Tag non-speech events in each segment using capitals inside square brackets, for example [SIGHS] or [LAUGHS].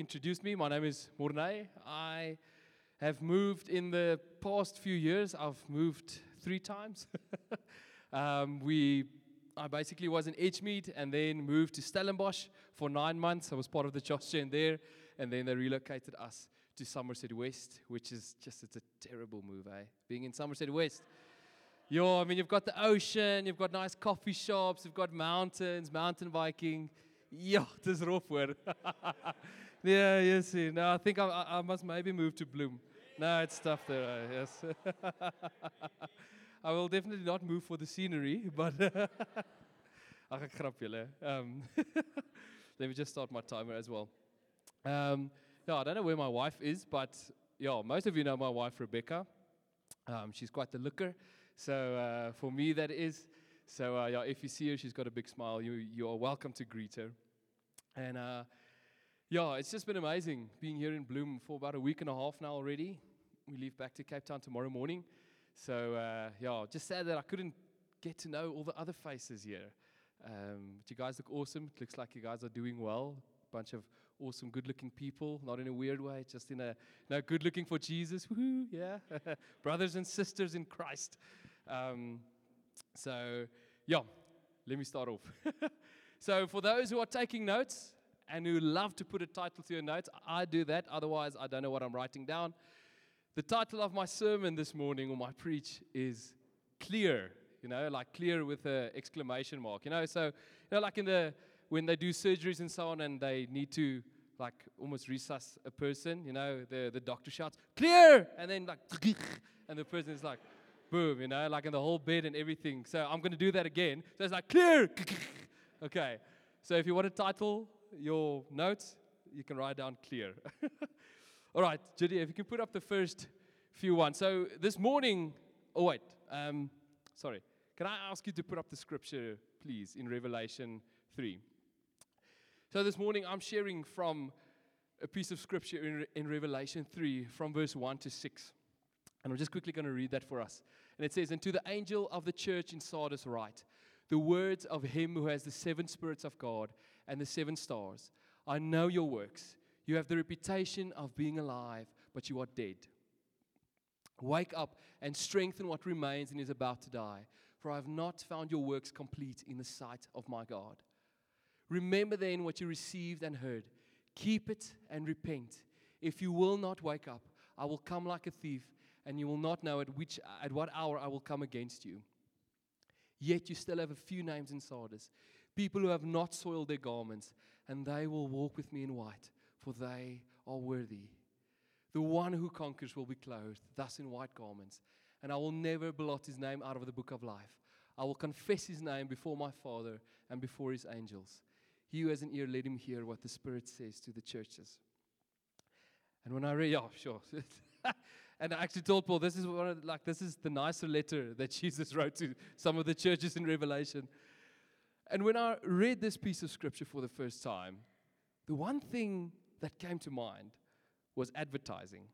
introduced me. My name is Morne. I have moved in the past few years. I've moved three times. [LAUGHS] um, we, I basically was in Edgemead and then moved to Stellenbosch for nine months. I was part of the Josh Gen there, and then they relocated us to Somerset West, which is just it's a terrible move, eh? Being in Somerset West. Yo, I mean, you've got the ocean, you've got nice coffee shops, you've got mountains, mountain biking. Ja, [LAUGHS] dis rof hoor. [LAUGHS] yeah, you see. No, I think I, I, must maybe move to Bloem. No, it's tough there. Uh, yes. [LAUGHS] I will definitely not move for the scenery, [LAUGHS] but. [LAUGHS] Um, let me just start my timer as well. Um, yeah, I don't know where my wife is, but yeah, most of you know my wife Rebecca. Um, she's quite the looker, so uh, for me that is. So uh, yeah, if you see her, she's got a big smile. You you are welcome to greet her. And uh, yeah, it's just been amazing being here in Bloem for about a week and a half now already. We leave back to Cape Town tomorrow morning. So uh, yeah, just sad that I couldn't get to know all the other faces here. Um, but you guys look awesome. It looks like you guys are doing well. Bunch of awesome, good-looking people. Not in a weird way, just in a no good-looking for Jesus. Woohoo! Yeah, [LAUGHS] brothers and sisters in Christ. Um, so yeah, let me start off. [LAUGHS] so for those who are taking notes and who love to put a title to your notes, I do that. Otherwise, I don't know what I'm writing down. The title of my sermon this morning or my preach is clear. You know, like clear with an exclamation mark. You know, so you know, like in the when they do surgeries and so on, and they need to like almost resusc a person. You know, the the doctor shouts clear, and then like, [LAUGHS] and the person is like, boom. You know, like in the whole bed and everything. So I'm going to do that again. So it's like clear. [LAUGHS] okay. So if you want a title your notes, you can write down clear. [LAUGHS] All right, Judy, if you can put up the first few ones. So this morning, oh, wait, um, sorry. Can I ask you to put up the scripture, please, in Revelation 3? So this morning, I'm sharing from a piece of scripture in, in Revelation 3, from verse 1 to 6. And I'm just quickly going to read that for us. And it says, And to the angel of the church in Sardis, write the words of him who has the seven spirits of God and the seven stars. I know your works you have the reputation of being alive, but you are dead. Wake up and strengthen what remains and is about to die, for I have not found your works complete in the sight of my God. Remember then what you received and heard. Keep it and repent. If you will not wake up, I will come like a thief, and you will not know at which at what hour I will come against you. Yet you still have a few names in Sardis, people who have not soiled their garments, and they will walk with me in white for they are worthy. The one who conquers will be clothed, thus in white garments, and I will never blot his name out of the book of life. I will confess his name before my Father and before his angels. He who has an ear, let him hear what the Spirit says to the churches. And when I read, yeah, sure. [LAUGHS] and I actually told Paul, this is one of, like this is the nicer letter that [LAUGHS] Jesus wrote to some of the churches in Revelation. And when I read this piece of scripture for the first time, the one thing that came to mind was advertising.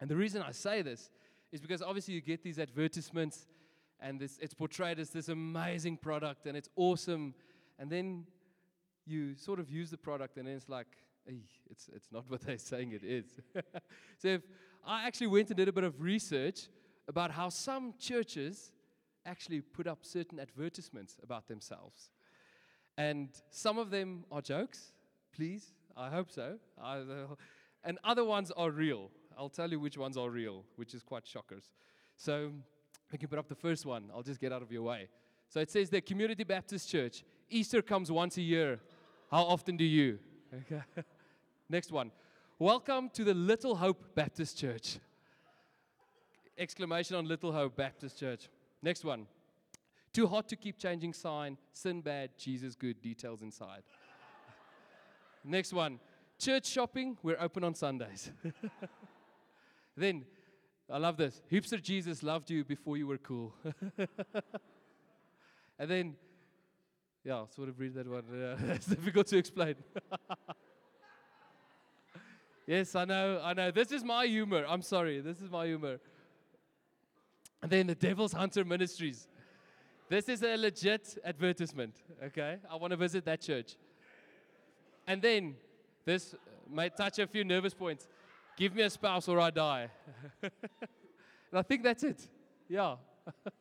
And the reason I say this is because obviously you get these advertisements and this, it's portrayed as this amazing product and it's awesome. And then you sort of use the product and then it's like, it's, it's not [LAUGHS] what they're saying it is. [LAUGHS] so if I actually went and did a bit of research about how some churches actually put up certain advertisements about themselves. And some of them are jokes, please. I hope so. Uh, and other ones are real. I'll tell you which ones are real, which is quite shockers. So we can put up the first one. I'll just get out of your way. So it says the Community Baptist Church. Easter comes once a year. How often do you? Okay. [LAUGHS] Next one. Welcome to the Little Hope Baptist Church. Exclamation on Little Hope Baptist Church. Next one. Too hot to keep changing sign. Sin bad, Jesus good. Details inside. [LAUGHS] Next one. Church shopping, we're open on Sundays. [LAUGHS] then, I love this. Hipster Jesus loved you before you were cool. [LAUGHS] and then, yeah, I'll sort of read that one. It's difficult to explain. yes, I know, I know. This is my humor. I'm sorry. This is my humor. And then the Devil's Hunter Ministries. This is a legit advertisement, okay? I want to visit that church. And then this may touch a few nervous points. Give me a spouse or I die. [LAUGHS] and I think that's it. Yeah.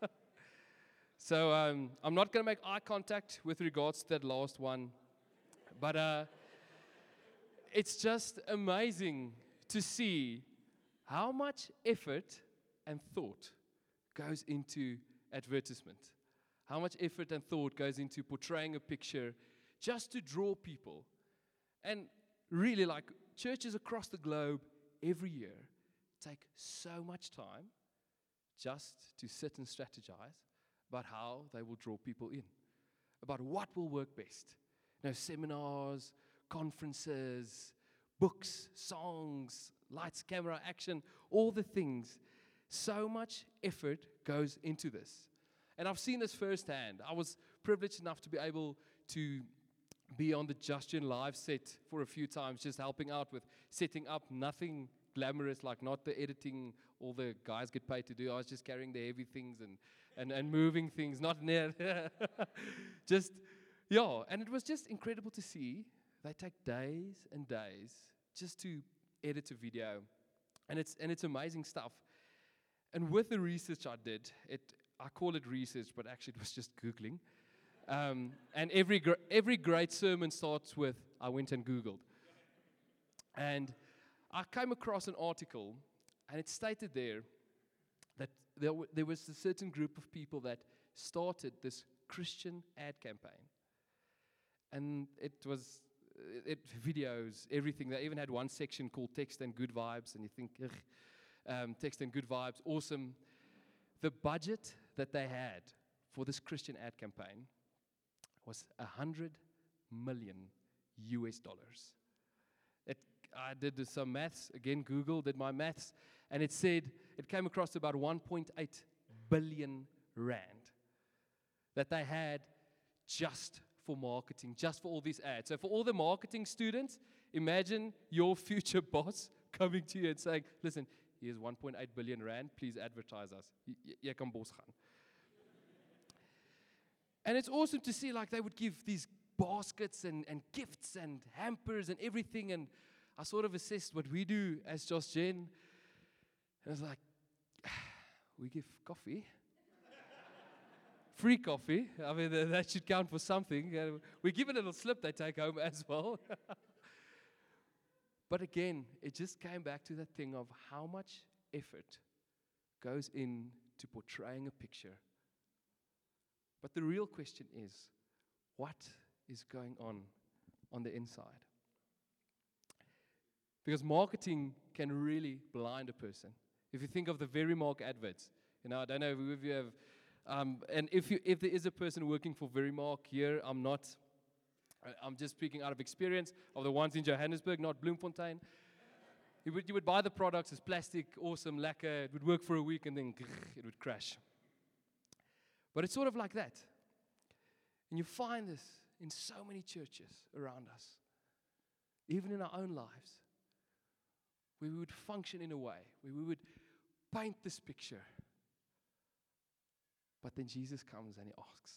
[LAUGHS] so um, I'm not going to make eye contact with regards to that last one. But uh, it's just amazing to see how much effort and thought goes into advertisement. How much effort and thought goes into portraying a picture just to draw people. And really, like churches across the globe every year take so much time just to sit and strategize about how they will draw people in, about what will work best. You know, seminars, conferences, books, songs, lights, camera, action, all the things. So much effort goes into this. And I've seen this firsthand. I was privileged enough to be able to be on the Justin live set for a few times, just helping out with setting up nothing glamorous, like not the editing all the guys get paid to do. I was just carrying the heavy things and, and, and moving things, not near. [LAUGHS] just, yeah. And it was just incredible to see. They take days and days just to edit a video. And it's, and it's amazing stuff. And with the research I did, it, I call it research, but actually it was just Googling. Um, and every, gr- every great sermon starts with, I went and Googled. And I came across an article, and it stated there that there, w- there was a certain group of people that started this Christian ad campaign. And it was it, videos, everything. They even had one section called Text and Good Vibes, and you think, um, Text and Good Vibes, awesome. The budget that they had for this Christian ad campaign was a hundred million US dollars. It, I did some maths again. Google did my maths, and it said it came across about 1.8 billion rand that they had just for marketing, just for all these ads. So for all the marketing students, imagine your future [LAUGHS] boss coming to you and saying, "Listen, here's 1.8 billion rand. Please advertise us. Bos gaan." And it's awesome to see like they would give these baskets and, and gifts and hampers and everything. And I sort of assessed what we do as Josh Gen. And I was like, [SIGHS] we give coffee. Free coffee. I mean, that should count for something. We give a little slip they take home as well. [LAUGHS] but again, it just came back to that thing of how much effort goes into portraying a picture but the real question is what is going on on the inside? Because marketing can really blind a person. If you think of the Verimark adverts, you know, I don't know if you have, um, and if, you, if there is a person working for Verimark here, I'm not, I'm just speaking out of experience of the ones in Johannesburg, not Bloemfontein. You would, you would buy the products, it's plastic, awesome, lacquer, it would work for a week and then it would crash. But it's sort of like that. And you find this in so many churches around us, even in our own lives, where we would function in a way, where we would paint this picture. But then Jesus comes and he asks,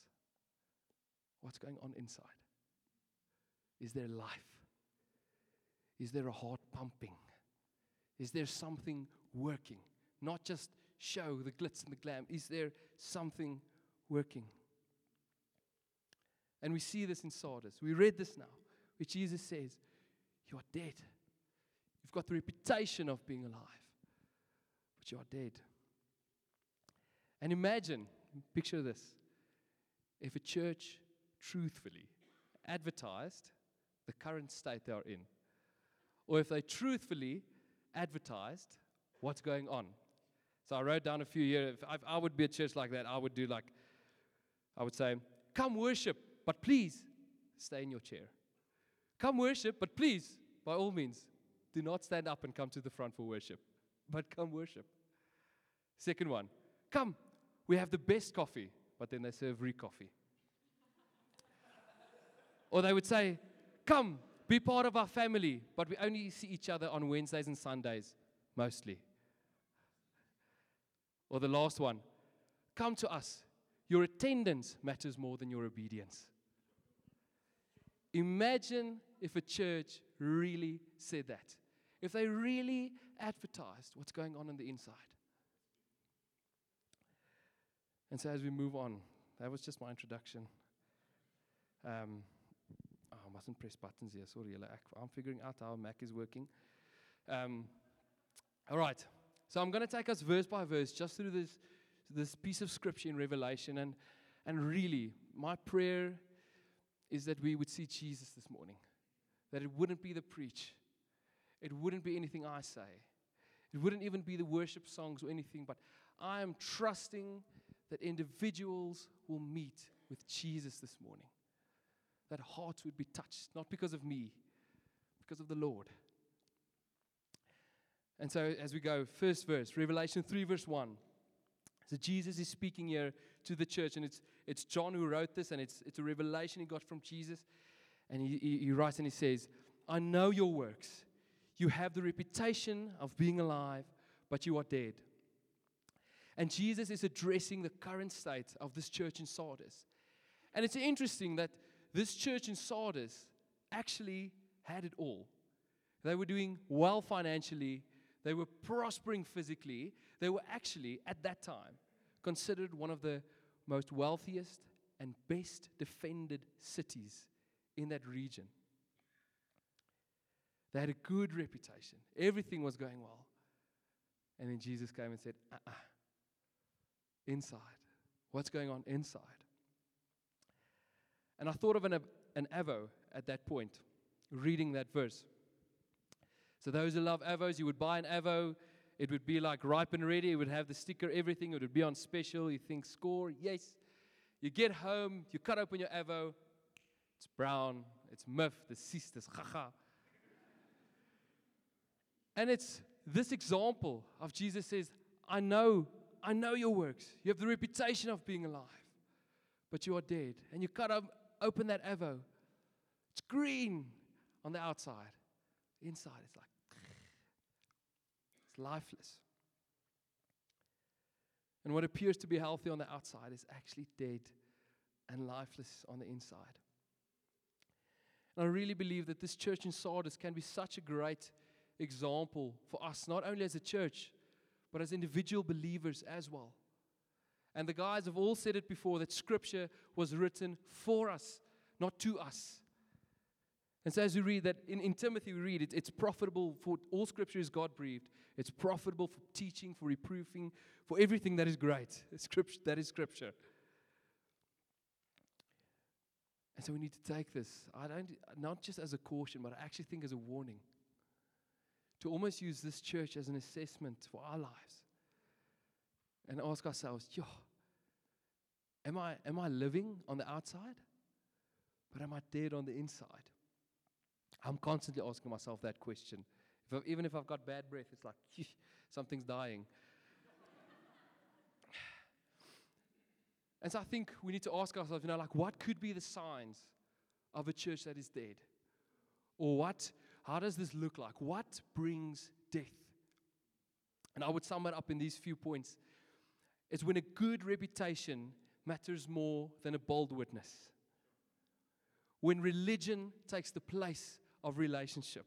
What's going on inside? Is there life? Is there a heart pumping? Is there something working? Not just show the glitz and the glam. Is there something working. And we see this in Sardis. We read this now, where Jesus says, You are dead. You've got the reputation of being alive, but you are dead. And imagine, picture this if a church truthfully advertised the current state they are in, or if they truthfully advertised what's going on. So I wrote down a few years, If I, would be a church like that, I would do like I would say, Come worship, but please stay in your chair. Come worship, but please, by all means, do not stand up and come to the front for worship, but come worship. Second one, come, we have the best coffee, but then they serve free coffee. or they would say, Come, be part of our family, but we only see each other on Wednesdays and Sundays, mostly. Or the last one, come to us, your attendance matters more than your obedience. Imagine if a church really said that, if they really advertised what's going on on the inside. And so as we move on, that was just my introduction. Um, mustn't press buttons here. Sorry, I'm figuring out how Mac is working. Um, all right. So I'm going to take us verse by verse just through this, this piece of scripture in Revelation. And, and really, my prayer is that we would see Jesus this morning. That it wouldn't be the preach, it wouldn't be anything I say, it wouldn't even be the worship songs or anything, but I am trusting that individuals will meet with Jesus this morning. That hearts would be touched, not because of me, because of the Lord. And so, as we go, first verse, Revelation 3, verse 1. So, Jesus is speaking here to the church, and it's, it's John who wrote this, and it's, it's a revelation he got from Jesus. And he, he, he writes and he says, I know your works. You have the reputation of being alive, but you are dead. And Jesus is addressing the current state of this church in Sardis. And it's interesting that this church in Sardis actually had it all. They were doing well financially, they were prospering physically. They were actually, at that time, considered one of the most wealthiest and best defended cities in that region. They had a good reputation, everything was going well. And then Jesus came and said, uh uh-uh. inside. What's going on inside? And I thought of an, an Avo at that point, reading that verse. So those who love Avos, you would buy an Avo. It would be like ripe and ready. It would have the sticker, everything. It would be on special. You think, score, yes. You get home, you cut open your Avo. It's brown, it's muff, the sisters, haha. And it's this example of Jesus says, I know, I know your works. You have the reputation of being alive, but you are dead. And you cut up, open that Avo. It's green on the outside. Inside, it's like [SNIFFS] it's lifeless. And what appears to be healthy on the outside is actually dead and lifeless on the inside. And I really believe that this church in Sardis can be such a great example for us, not only as a church, but as individual believers as well. And the guys have all said it before that scripture was written for us, not to us. And so, as we read that in, in Timothy, we read it, it's profitable for all scripture is God breathed. It's profitable for teaching, for reproofing, for everything that is great. [LAUGHS] Scripture, that is scripture. And so we need to take this, I don't, not just as a caution, but I actually think as a warning. To almost use this church as an assessment for our lives. And ask ourselves, yo, am I, am I living on the outside? But am I dead on the inside? I'm constantly asking myself that question. If even if I've got bad breath, it's like something's dying. and so I think we need to ask ourselves, you know, like what could be the signs of a church that is dead? Or what, how does this look like? What brings death? And I would sum it up in these few points. It's when a good reputation matters more than a bold witness. When religion takes the place of relationship.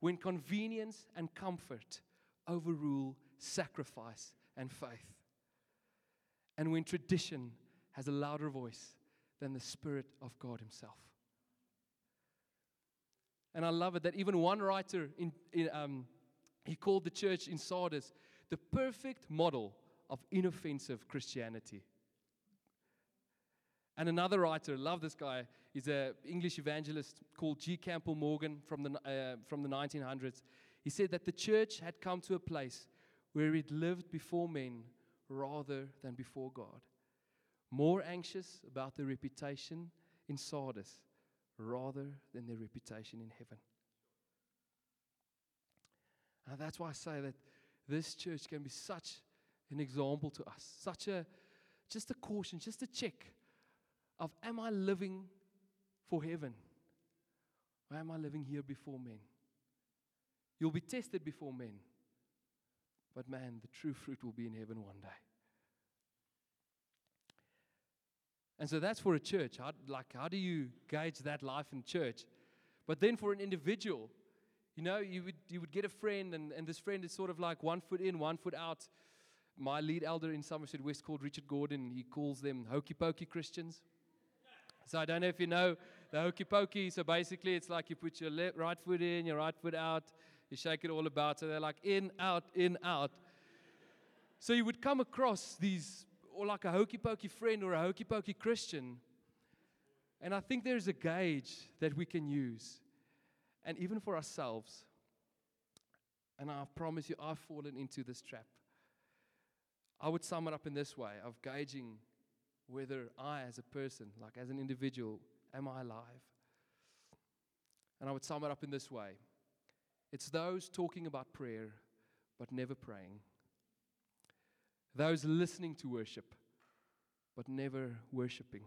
When convenience and comfort overrule sacrifice and faith. And when tradition has a louder voice than the Spirit of God Himself. And I love it that even one writer, in, in um, he called the church in Sardis the perfect model of inoffensive Christianity. And another writer, love this guy, is an English evangelist called G. Campbell Morgan from the, uh, from the 1900s. He said that the church had come to a place where it lived before men rather than before God. More anxious about their reputation in Sardis rather than their reputation in heaven. And that's why I say that this church can be such an example to us, such a just a caution, just a check of am I living for heaven? Or am I living here before men? You'll be tested before men. But man, the true fruit will be in heaven one day. And so that's for a church. How, like, how do you gauge that life in church? But then for an individual, you know, you would, you would get a friend, and, and this friend is sort of like one foot in, one foot out. My lead elder in Somerset West called Richard Gordon, he calls them hokey pokey Christians. So I don't know if you know the hokey pokey. So basically, it's like you put your left, right foot in, your right foot out, you shake it all about. So they're like in, out, in, out. So you would come across these, or like a hokey pokey friend or a hokey pokey Christian. And I think there's a gauge that we can use, and even for ourselves. And I promise you, I've fallen into this trap. I would sum it up in this way of gauging whether I, as a person, like as an individual, am I alive? And I would sum it up in this way. It's those talking about prayer but never praying, those listening to worship but never worshiping,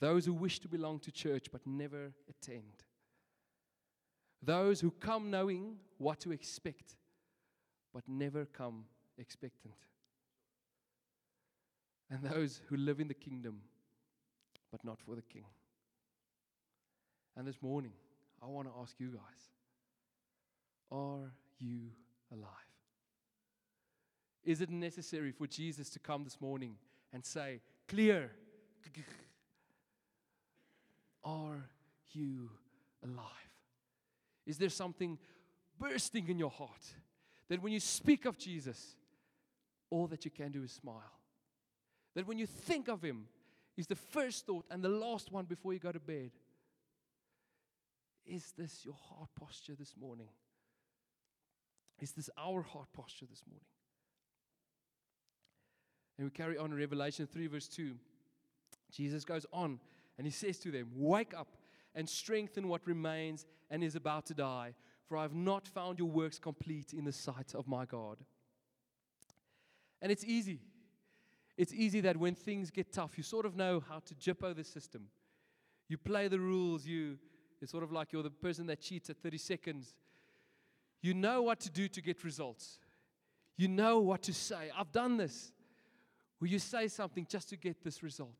those who wish to belong to church but never attend, those who come knowing what to expect but never come expectant and those who live in the kingdom, but not for the king. And this morning, I want to ask you guys Are you alive? Is it necessary for Jesus to come this morning and say, Clear? [LAUGHS] Are you alive? Is there something bursting in your heart that when you speak of Jesus, all that you can do is smile? That when you think of Him, He's the first thought and the last one before you go to bed. Is this your heart posture this morning? Is this our heart posture this morning? And we carry on in Revelation 3, verse 2. Jesus goes on and he says to them, Wake up and strengthen what remains and is about to die, for I have not found your works complete in the sight of my God. And it's easy it's easy that when things get tough, you sort of know how to jippo the system. You play the rules. You, it's sort of like you're the person that cheats at 30 seconds. You know what to do to get results. You know what to say. I've done this. Will you say something just to get this result?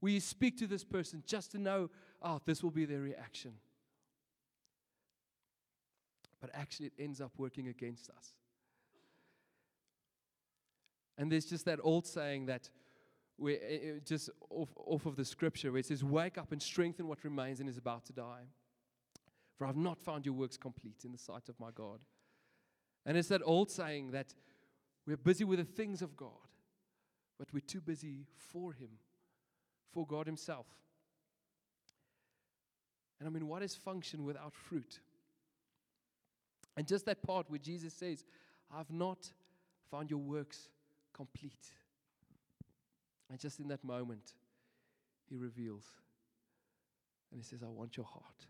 Will you speak to this person just to know, oh, this will be their reaction? But actually, it ends up working against us. And there's just that old saying that we eh, eh, just off, off of the scripture where it says, Wake up and strengthen what remains and is about to die. For I've not found your works complete in the sight of my God. And it's that old saying that we're busy with the things of God, but we're too busy for Him, for God Himself. And I mean, what is function without fruit? And just that part where Jesus says, I've not found your works complete. And just in that moment, he reveals and he says, I want your heart.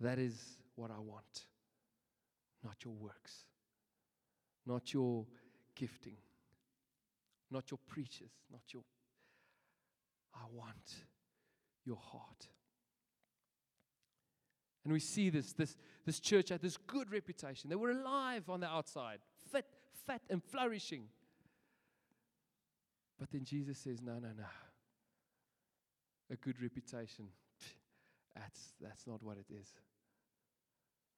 That is what I want, not your works, not your gifting, not your preachers, not your. I want your heart. And we see this, this, this church had this good reputation. They were alive on the outside, fit, fat and flourishing. But then Jesus says, No, no, no. A good reputation, [LAUGHS] that's, that's not what it is.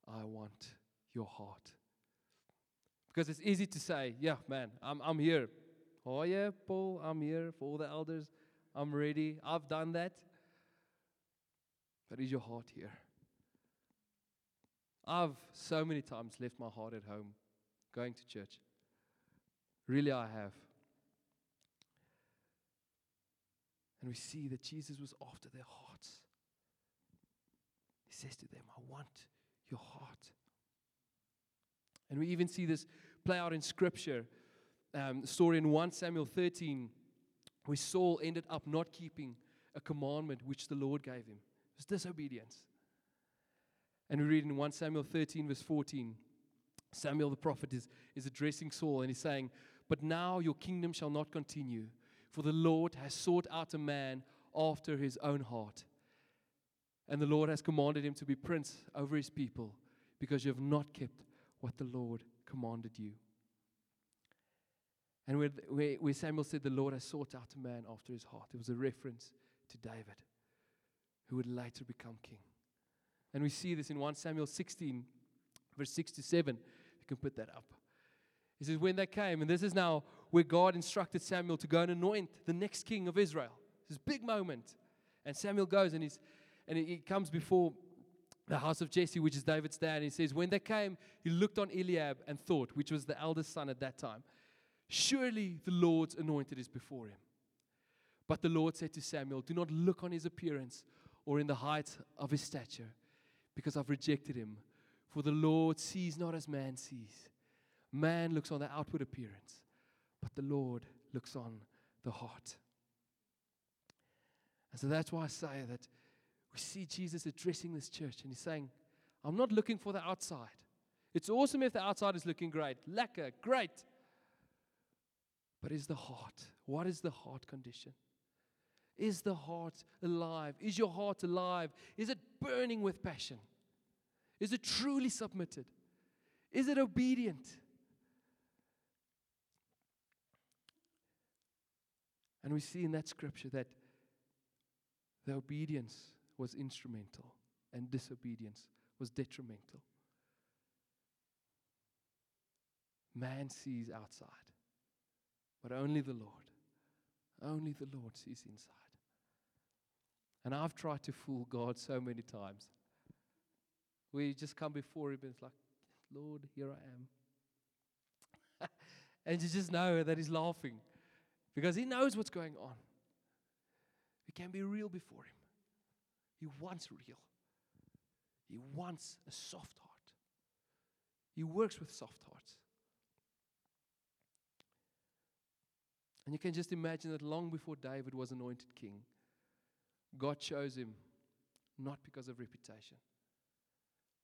I want your heart. Because it's easy to say, Yeah, man, I'm, I'm here. Oh, yeah, Paul, I'm here for all the elders. I'm ready. I've done that. But is your heart here? I've so many times left my heart at home going to church. Really, I have. And we see that Jesus was after their hearts. He says to them, I want your heart. And we even see this play out in Scripture. Um, story in 1 Samuel 13, where Saul ended up not keeping a commandment which the Lord gave him. It was disobedience. And we read in 1 Samuel 13, verse 14, Samuel the prophet is, is addressing Saul and he's saying, but now your kingdom shall not continue, for the Lord has sought out a man after his own heart. And the Lord has commanded him to be prince over his people, because you have not kept what the Lord commanded you. And where, where, Samuel said the Lord has sought out a man after his heart, it was a reference to David, who would later become king. And we see this in 1 Samuel 16, verse 6 to 7. You can put that up. He says, When they came, and this is now where God instructed Samuel to go and anoint the next king of Israel. This big moment. And Samuel goes and, he's, and he comes before the house of Jesse, which is David's dad. And he says, When they came, he looked on Eliab and thought, which was the eldest son at that time, Surely the Lord's anointed is before him. But the Lord said to Samuel, Do not look on his appearance or in the height of his stature, because I've rejected him. For the Lord sees not as man sees. Man looks on the outward appearance, but the Lord looks on the heart. And so that's why I say that we see Jesus addressing this church and he's saying, I'm not looking for the outside. It's awesome if the outside is looking great. Lacquer, great. But is the heart? What is the heart condition? Is the heart alive? Is your heart alive? Is it burning with passion? Is it truly submitted? Is it obedient? And we see in that scripture that the obedience was instrumental and disobedience was detrimental. Man sees outside, but only the Lord, only the Lord sees inside. And I've tried to fool God so many times. We just come before Him and it's like, Lord, here I am. [LAUGHS] and you just know that He's laughing because He knows what's going on. We can be real before Him. He wants real, He wants a soft heart. He works with soft hearts. And you can just imagine that long before David was anointed king, God chose him not because of reputation,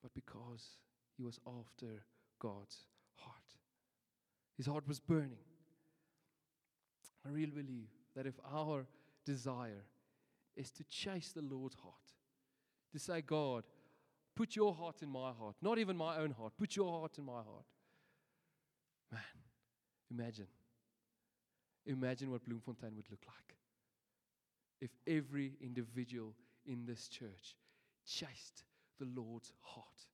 but because he was after God's heart. His heart was burning. I really believe that if our desire is to chase the Lord's heart, to say, God, put your heart in my heart, not even my own heart, put your heart in my heart. Man, imagine. Imagine what Bloemfontein would look like if every individual in this church chased the Lord's heart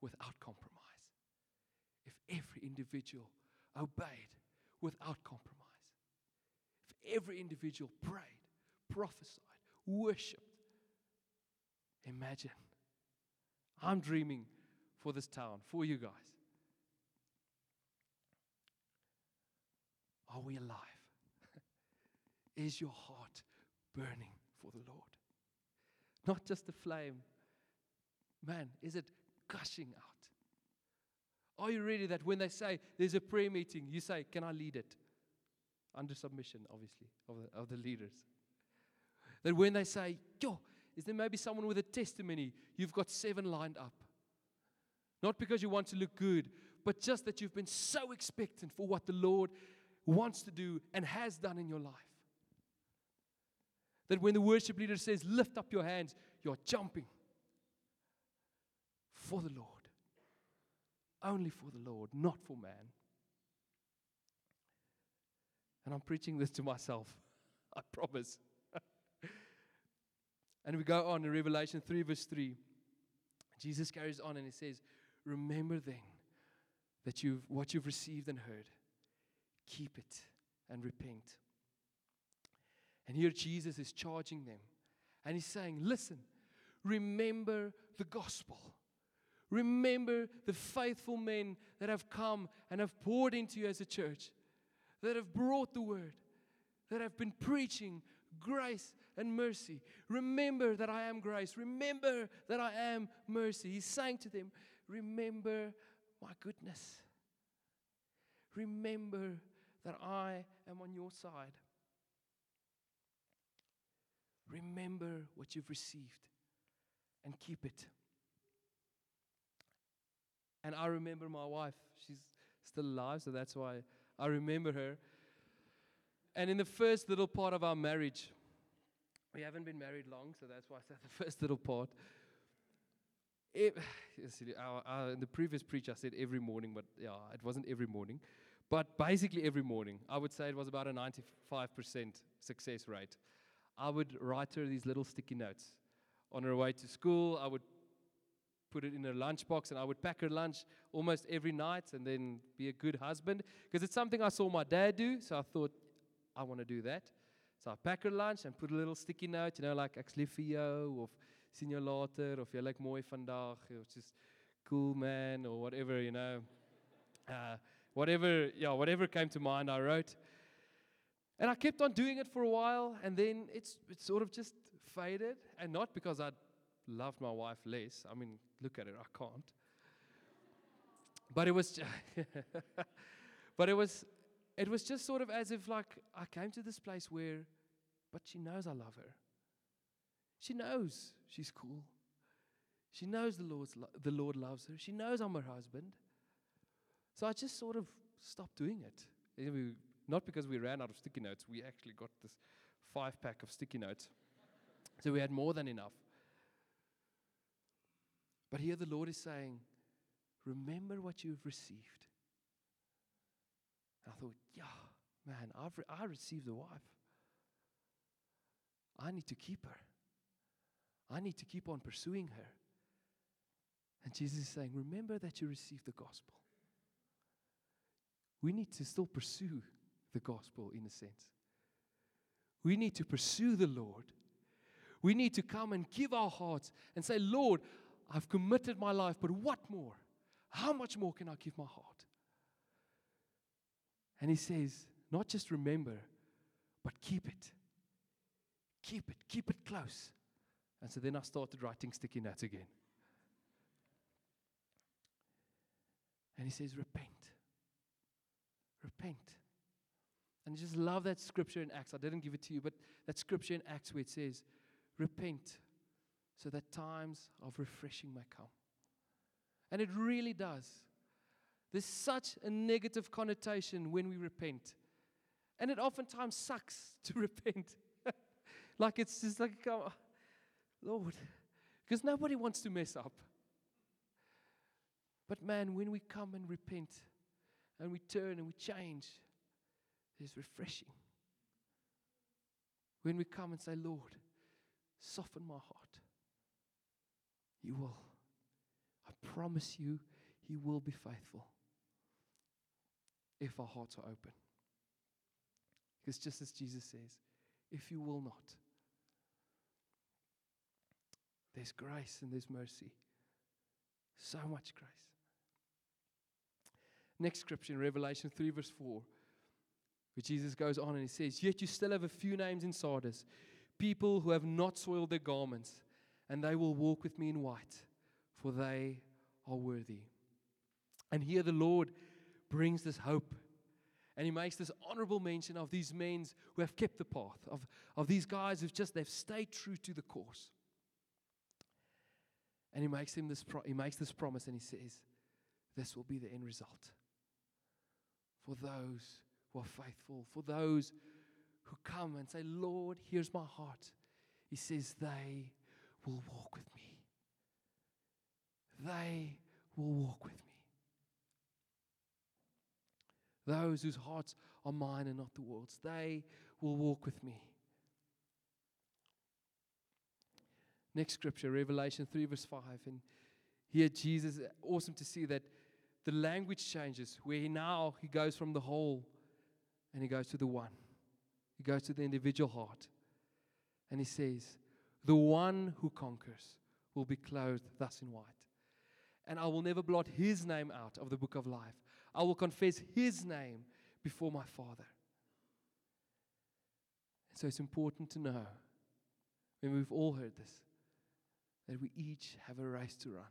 without compromise. If every individual obeyed without compromise. Every individual prayed, prophesied, worshiped. Imagine. I'm dreaming for this town, for you guys. Are we alive? [LAUGHS] Is your heart burning for the Lord. Not just a flame. Man, is it gushing out? Are you ready that when they say there's a prayer meeting, you say, Can I lead it? Under submission, obviously, of the, of the leaders. That when they say, Yo, is there maybe someone with a testimony? You've got seven lined up. Not because you want to look good, but just that you've been so expectant for what the Lord wants to do and has done in your life. That when the worship leader says, Lift up your hands, you're jumping for the Lord. Only for the Lord, not for man. And I'm preaching this to myself, [LAUGHS] I promise. [LAUGHS] and we go on in Revelation 3, verse 3. Jesus carries on and he says, Remember then that you've what you've received and heard, keep it and repent. And here Jesus is charging them. And he's saying, Listen, remember the gospel. Remember the faithful men that have come and have poured into you as a church, that have brought the word, that have been preaching grace and mercy. Remember that I am grace. Remember that I am mercy. He's saying to them, Remember my goodness. Remember that I am on your side. Remember what you've received and keep it. And I remember my wife. She's still alive, so that's why I remember her. And in the first little part of our marriage, we haven't been married long, so that's why I said [LAUGHS] the first little part. It, [SIGHS] our, our, in the previous preach, I said every morning, but yeah, it wasn't every morning. But basically, every morning, I would say it was about a 95% success rate. I would write her these little sticky notes on her way to school. I would put it in her lunchbox and I would pack her lunch almost every night and then be a good husband because it's something I saw my dad do. So I thought, I want to do that. So I pack her lunch and put a little sticky note, you know, like ek vir jou of sien jou later of jy lyk vandag or just cool man or whatever, you know. Uh, whatever, yeah, whatever came to mind, I wrote. And I kept on doing it for a while, and then it's, it sort of just faded. And not because I loved my wife less. I mean, look at it, I can't. But it was, [LAUGHS] but it was, it was just sort of as if like I came to this place where, but she knows I love her. She knows she's cool. She knows the Lord's lo- the Lord loves her. She knows I'm her husband. So I just sort of stopped doing it. We- Not because we ran out of sticky notes. We actually got this five pack of sticky notes. So we had more than enough. But here the Lord is saying, remember what you've received. And I thought, yeah, man, I've re- I received a wife. I need to keep her. I need to keep on pursuing her. And Jesus is saying, remember that you received the gospel. We need to still pursue the gospel in a sense. We need to pursue the Lord. We need to come and give our hearts and say, Lord, I've committed my life, but what more? How much more can I give my heart? And he says, not just remember, but keep it. Keep it. Keep it close. And so then I started writing sticky notes again. And he says, repent. Repent. And I just love that scripture in Acts. I didn't give it to you, but that scripture in Acts where it says, repent so that times of refreshing may come. And it really does. There's such a negative connotation when we repent. And it oftentimes sucks [LAUGHS] to repent. [LAUGHS] like it's just like, oh, Lord, because nobody wants to mess up. But man, when we come and repent and we turn and we change, there's refreshing. When we come and say, Lord, soften my heart, you will. I promise you, He will be faithful if our hearts are open. Because just as Jesus says, if you will not, there's grace and there's mercy. So much grace. Next scripture in Revelation 3, verse 4, where Jesus goes on and he says, Yet you still have a few names in Sardis, people who have not soiled their garments, and they will walk with me in white, for they are worthy. And here the Lord brings this hope. And he makes this honorable mention of these men who have kept the path, of, of these guys who've just they've stayed true to the course. And he makes him this pro- he makes this promise and he says, This will be the end result. For those who are faithful, for those who come and say, Lord, here's my heart. He says, They will walk with me. They will walk with me. Those whose hearts are mine and not the world's, they will walk with me. Next scripture, Revelation 3, verse 5. And here, Jesus, awesome to see that the language changes, where he now he goes from the whole and he goes to the one. He goes to the individual heart. And he says, The one who conquers will be clothed thus in white. And I will never blot his name out of the book of life. I will confess his name before my Father. And so it's important to know, and we've all heard this, that we each have a race to run.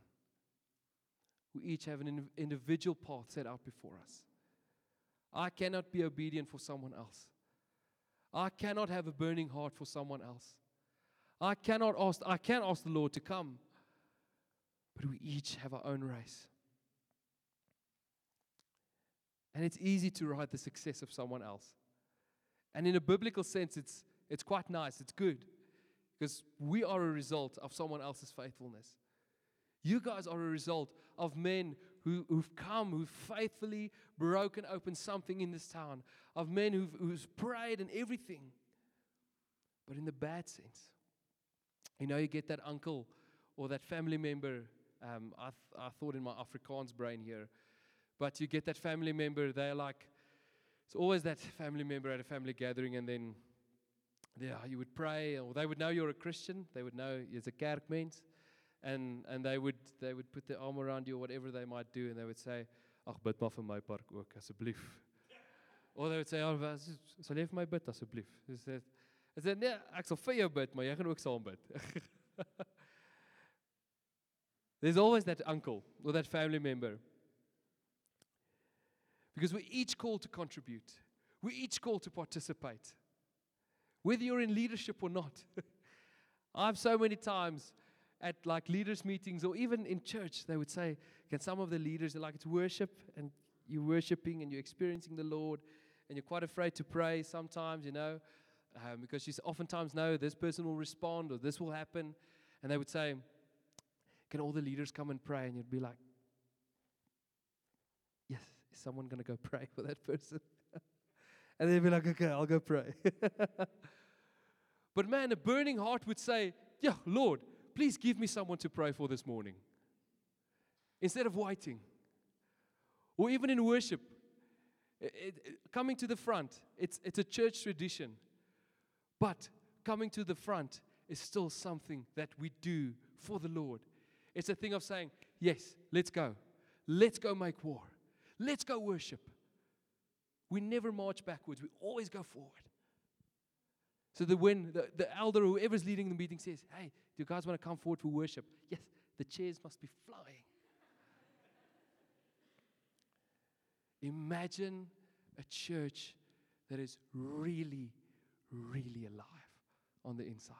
We each have an in- individual path set out before us. I cannot be obedient for someone else. I cannot have a burning heart for someone else. I cannot ask, I can ask the Lord to come, but we each have our own race. And it's easy to write the success of someone else. And in a biblical sense, it's, it's quite nice, it's good, because we are a result of someone else's faithfulness. You guys are a result of men who, who've come, who've faithfully broken open something in this town, of men who've, who've prayed and everything. But in the bad sense, You know, you get that uncle or that family member. Um, I, th- I thought in my Afrikaans brain here, but you get that family member. They're like, it's always that family member at a family gathering, and then yeah, you would pray, or they would know you're a Christian. They would know it's a kerkmens, and and they would they would put their arm around you or whatever they might do, and they would say, "Ag bid maar vir my park ook asseblief." [LAUGHS] Or they would say, "Oh, sal jy vir my bid asseblief?" Dis dit. Is dit nee, ek sal vir jou bid, maar jy gaan ook saam bid. [LAUGHS] There's always that uncle or that family member. Because we're each called to contribute. We're each called to participate. Whether you're in leadership or not. [LAUGHS] I've so many times at like leaders meetings or even in church they would say can some of the leaders like it's worship and you're worshiping and you're experiencing the lord and you're quite afraid to pray sometimes you know um, because you s- oftentimes know this person will respond or this will happen. And they would say can all the leaders come and pray? And you'd be like yes is someone going to go [LAUGHS] pray for that person? [LAUGHS] And they'd be like okay i'll go pray. [LAUGHS] But man a burning heart would say yeah lord please give me someone to pray for this morning. Instead of waiting. Or even in worship it- it- coming to the front it's, it's a church tradition but coming to the front is still something that we do for the lord. It's a thing of saying yes let's go. Let's go make war. Let's go worship. We never march backwards. We always go forward. So that when the, the elder whoever's leading the meeting says, Hey, do you guys want to come forward for worship? Yes, the chairs must be flying. Imagine a church that is really, really alive on the inside.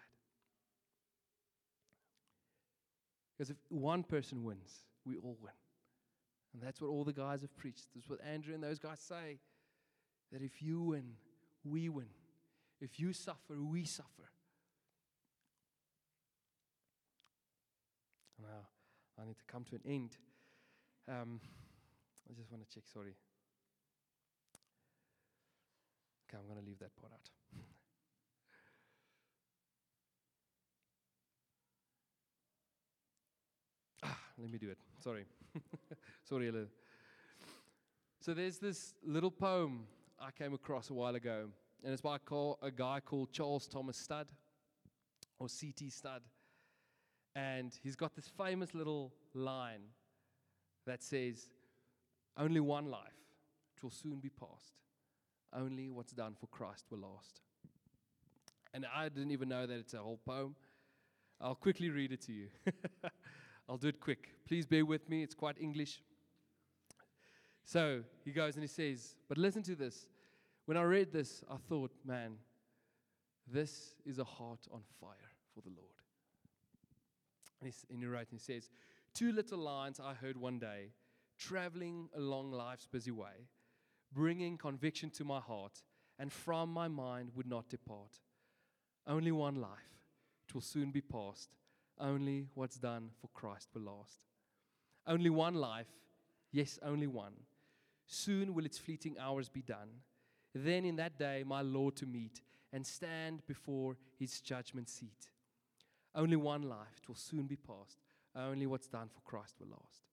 Because if one person wins, we all win. And that's what all the guys have preached. That's what Andrew and those guys say. That if you win, we win. If you suffer, we suffer. Now, I need to come to an end. Um, I just want to check, sorry. Okay, I'm going to leave that part out. Let me do it. Sorry. [LAUGHS] sorry, Ella. So there's this little poem I came across a while ago, and it's by a, guy called Charles Thomas Studd, or C.T. Studd. And he's got this famous little line that says, Only one life, it will soon be past. Only what's done for Christ will last. And I didn't even know that it's a whole poem. I'll quickly read it to you. [LAUGHS] I'll do it quick. Please bear with me, it's quite English. So he goes and he says, But listen to this. When I read this, I thought, man, this is a heart on fire for the Lord. And, he's, and he writes and he says, Two little lines I heard one day, traveling along life's busy way, bringing conviction to my heart, and from my mind would not depart. Only one life, it will soon be past. Only what's done for Christ will last. Only one life, yes, only one. Soon will its fleeting hours be done. Then in that day, my Lord to meet and stand before his judgment seat. Only one life, it will soon be past. Only what's done for Christ will last.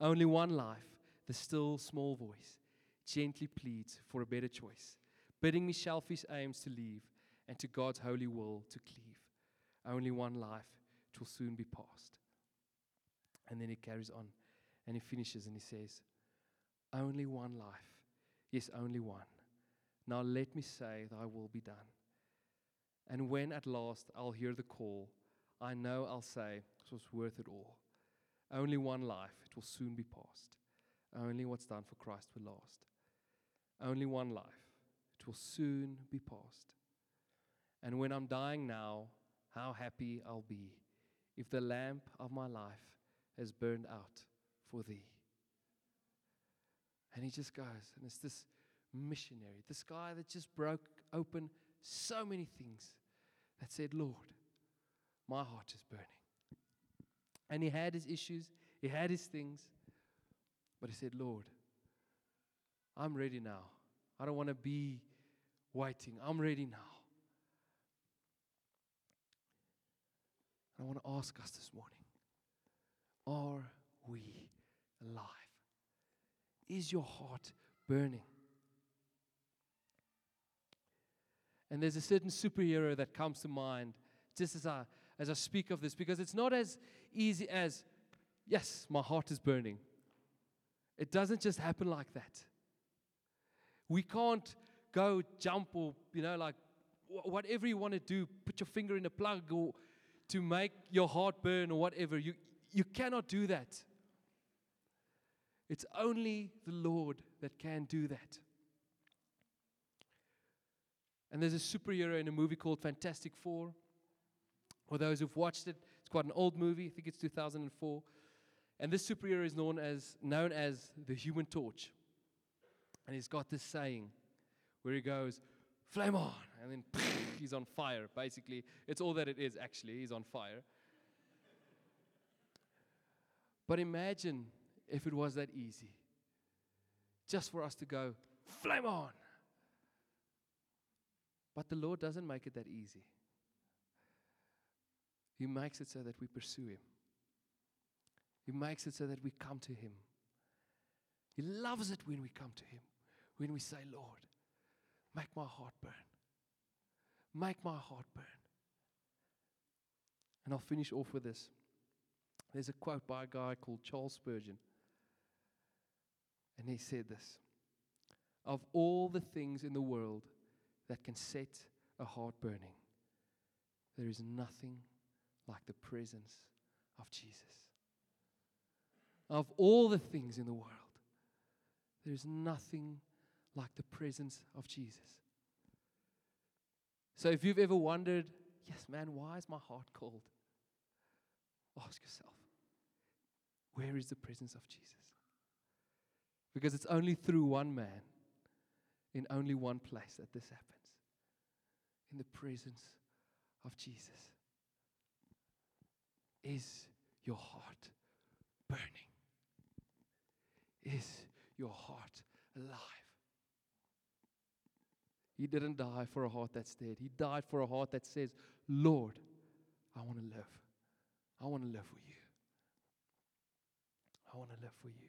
Only one life, the still small voice gently pleads for a better choice, bidding me selfish aims to leave and to God's holy will to cleave. Only one life, will soon be past. And then he carries on and he finishes and he says, Only one life, yes, only one. Now let me say, Thy will be done. And when at last I'll hear the call, I know I'll say, It was worth it all. Only one life, it will soon be past. Only what's done for Christ will last. Only one life, it will soon be past. And when I'm dying now, how happy I'll be if the lamp of my life has burned out for thee. And he just goes, and it's this missionary, this guy that just broke open so many things that said, Lord, my heart is burning. And he had his issues, he had his things, but he said, Lord, I'm ready now. I don't want to be waiting. I'm ready now. I want to ask us this morning Are we alive? Is your heart burning? And there's a certain superhero that comes to mind just as I, as I speak of this, because it's not as easy as, yes, my heart is burning. It doesn't just happen like that. We can't go jump or, you know, like whatever you want to do, put your finger in a plug or to make your heart burn or whatever. You, you cannot do that. It's only the Lord that can do that. And there's a superhero in a movie called Fantastic Four. For those who've watched it, it's quite an old movie. I think it's 2004. And this superhero is known as known as the Human Torch. And he's got this saying where he goes, "Flame on!" and then [LAUGHS] he's on fire. Basically, it's all that it is. Actually, he's on fire. But imagine if it was that easy, just for us to go, "Flame on!" But the Lord doesn't make it that easy. He makes it so that we pursue Him. He makes it so that we come to Him. He loves it when we come to Him, when we say, Lord, make my heart burn. Make my heart burn. And I'll finish off with this. There's a quote by a guy called Charles Spurgeon. And he said this Of all the things in the world that can set a heart burning, there is nothing like the presence of Jesus. Of all the things in the world, there is nothing like the presence of Jesus. So if you've ever wondered, yes, man, why is my heart cold? Ask yourself, where is the presence of Jesus? Because it's only through one man, in only one place, that this happens in the presence of Jesus. Is your heart burning? Is your heart alive? He didn't die for a heart that's dead. He died for a heart that says, Lord, I want to live. I want to live for you. I want to live for you.